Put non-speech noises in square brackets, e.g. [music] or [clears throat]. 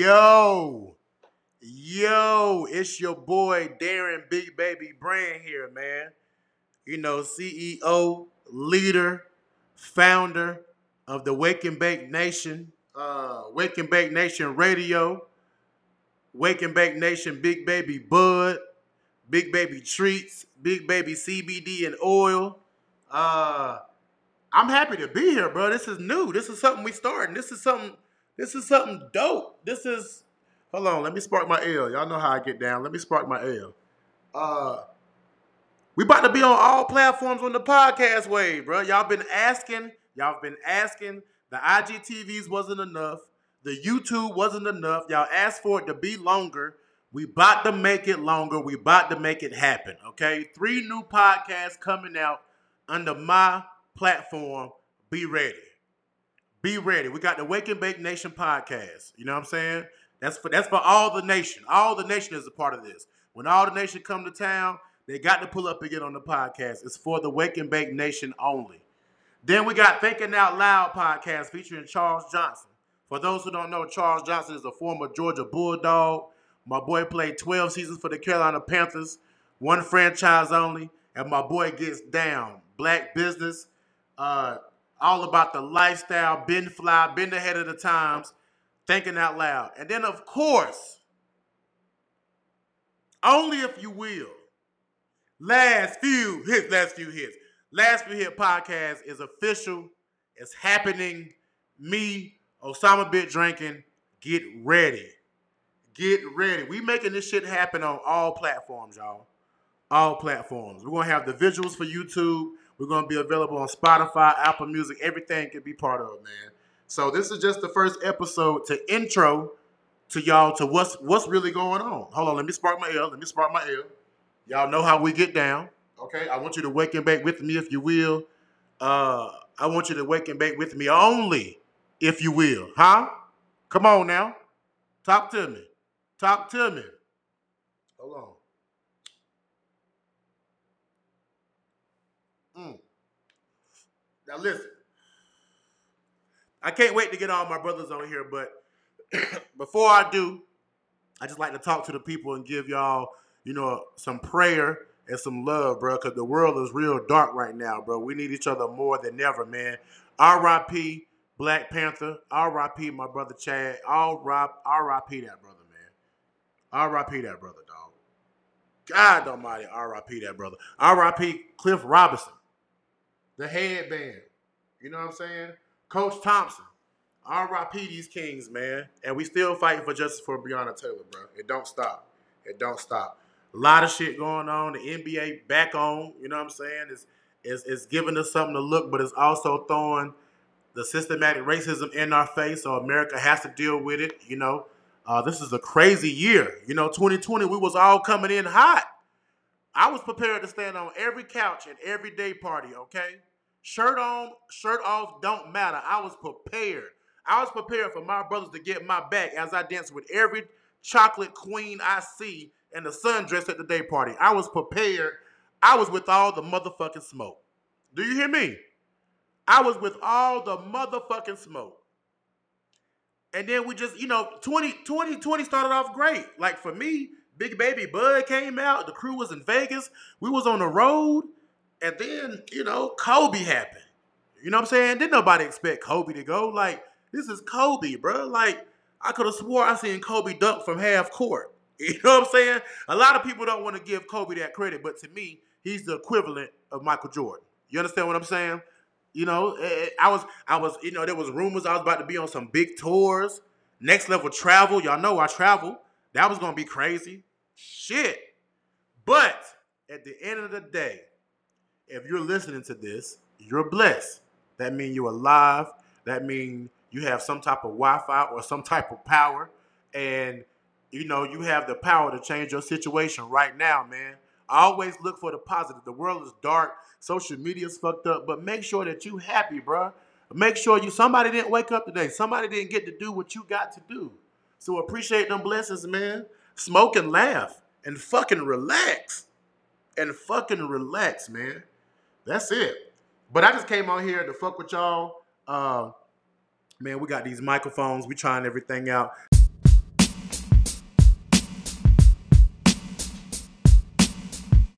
Yo, yo, it's your boy Darren Big Baby Brand here, man. You know, CEO, leader, founder of the Wake and Bake Nation, uh, Wake and Bake Nation Radio, Wake and Bake Nation Big Baby Bud, Big Baby Treats, Big Baby CBD and Oil. Uh, I'm happy to be here, bro. This is new. This is something we started. This is something. This is something dope. This is. Hold on. Let me spark my L. Y'all know how I get down. Let me spark my L. Uh, we about to be on all platforms on the podcast wave, bro. Y'all been asking. Y'all been asking. The IGTVs wasn't enough. The YouTube wasn't enough. Y'all asked for it to be longer. We about to make it longer. We about to make it happen. Okay, three new podcasts coming out under my platform. Be ready. Be ready. We got the Wake and Bake Nation podcast. You know what I'm saying? That's for that's for all the nation. All the nation is a part of this. When all the nation come to town, they got to pull up and get on the podcast. It's for the Wake and Bake Nation only. Then we got Thinking Out Loud podcast featuring Charles Johnson. For those who don't know, Charles Johnson is a former Georgia Bulldog. My boy played 12 seasons for the Carolina Panthers, one franchise only, and my boy gets down. Black business, uh, all about the lifestyle, been fly, been ahead of the times, thinking out loud. And then, of course, only if you will, last few [laughs] hits, last few hits. Last few hit podcast is official. It's happening. Me, Osama Bit drinking. Get ready. Get ready. We making this shit happen on all platforms, y'all. All platforms. We're gonna have the visuals for YouTube. We're gonna be available on Spotify, Apple Music. Everything can be part of man. So this is just the first episode to intro to y'all to what's what's really going on. Hold on, let me spark my L. Let me spark my L. Y'all know how we get down. Okay, I want you to wake and bake with me if you will. Uh, I want you to wake and bake with me only if you will, huh? Come on now, talk to me. Talk to me. Hold on. Now listen. I can't wait to get all my brothers on here, but [clears throat] before I do, I just like to talk to the people and give y'all, you know, some prayer and some love, bro, because the world is real dark right now, bro. We need each other more than ever, man. R.I.P. Black Panther. R.I.P. my brother Chad. R.I.P. that brother. Man. R.I.P. that brother, dog. God almighty, R.I.P. that brother. R.I.P. Cliff Robinson. The headband. You know what I'm saying? Coach Thompson. R.I.P. these kings, man. And we still fighting for justice for Breonna Taylor, bro. It don't stop. It don't stop. A lot of shit going on. The NBA back on. You know what I'm saying? It's, it's, it's giving us something to look, but it's also throwing the systematic racism in our face. So America has to deal with it, you know. Uh, this is a crazy year. You know, 2020, we was all coming in hot. I was prepared to stand on every couch at every day party, okay? Shirt on, shirt off, don't matter. I was prepared. I was prepared for my brothers to get my back as I danced with every chocolate queen I see in the sundress at the day party. I was prepared. I was with all the motherfucking smoke. Do you hear me? I was with all the motherfucking smoke. And then we just, you know, 20, 2020 started off great. Like for me, Big Baby Bud came out. The crew was in Vegas. We was on the road. And then, you know, Kobe happened. You know what I'm saying? Didn't nobody expect Kobe to go. Like, this is Kobe, bro. Like, I could have swore I seen Kobe dunk from half court. [laughs] You know what I'm saying? A lot of people don't want to give Kobe that credit, but to me, he's the equivalent of Michael Jordan. You understand what I'm saying? You know, eh, eh, I was, I was, you know, there was rumors I was about to be on some big tours, next level travel. Y'all know I travel. That was gonna be crazy. Shit. But at the end of the day, if you're listening to this, you're blessed. That means you're alive. That means you have some type of Wi-Fi or some type of power, and you know you have the power to change your situation right now, man. Always look for the positive. The world is dark. Social media's fucked up, but make sure that you happy, bro. Make sure you somebody didn't wake up today. Somebody didn't get to do what you got to do. So appreciate them blessings, man. Smoke and laugh and fucking relax. And fucking relax, man. That's it. But I just came on here to fuck with y'all. Uh, man, we got these microphones. We trying everything out.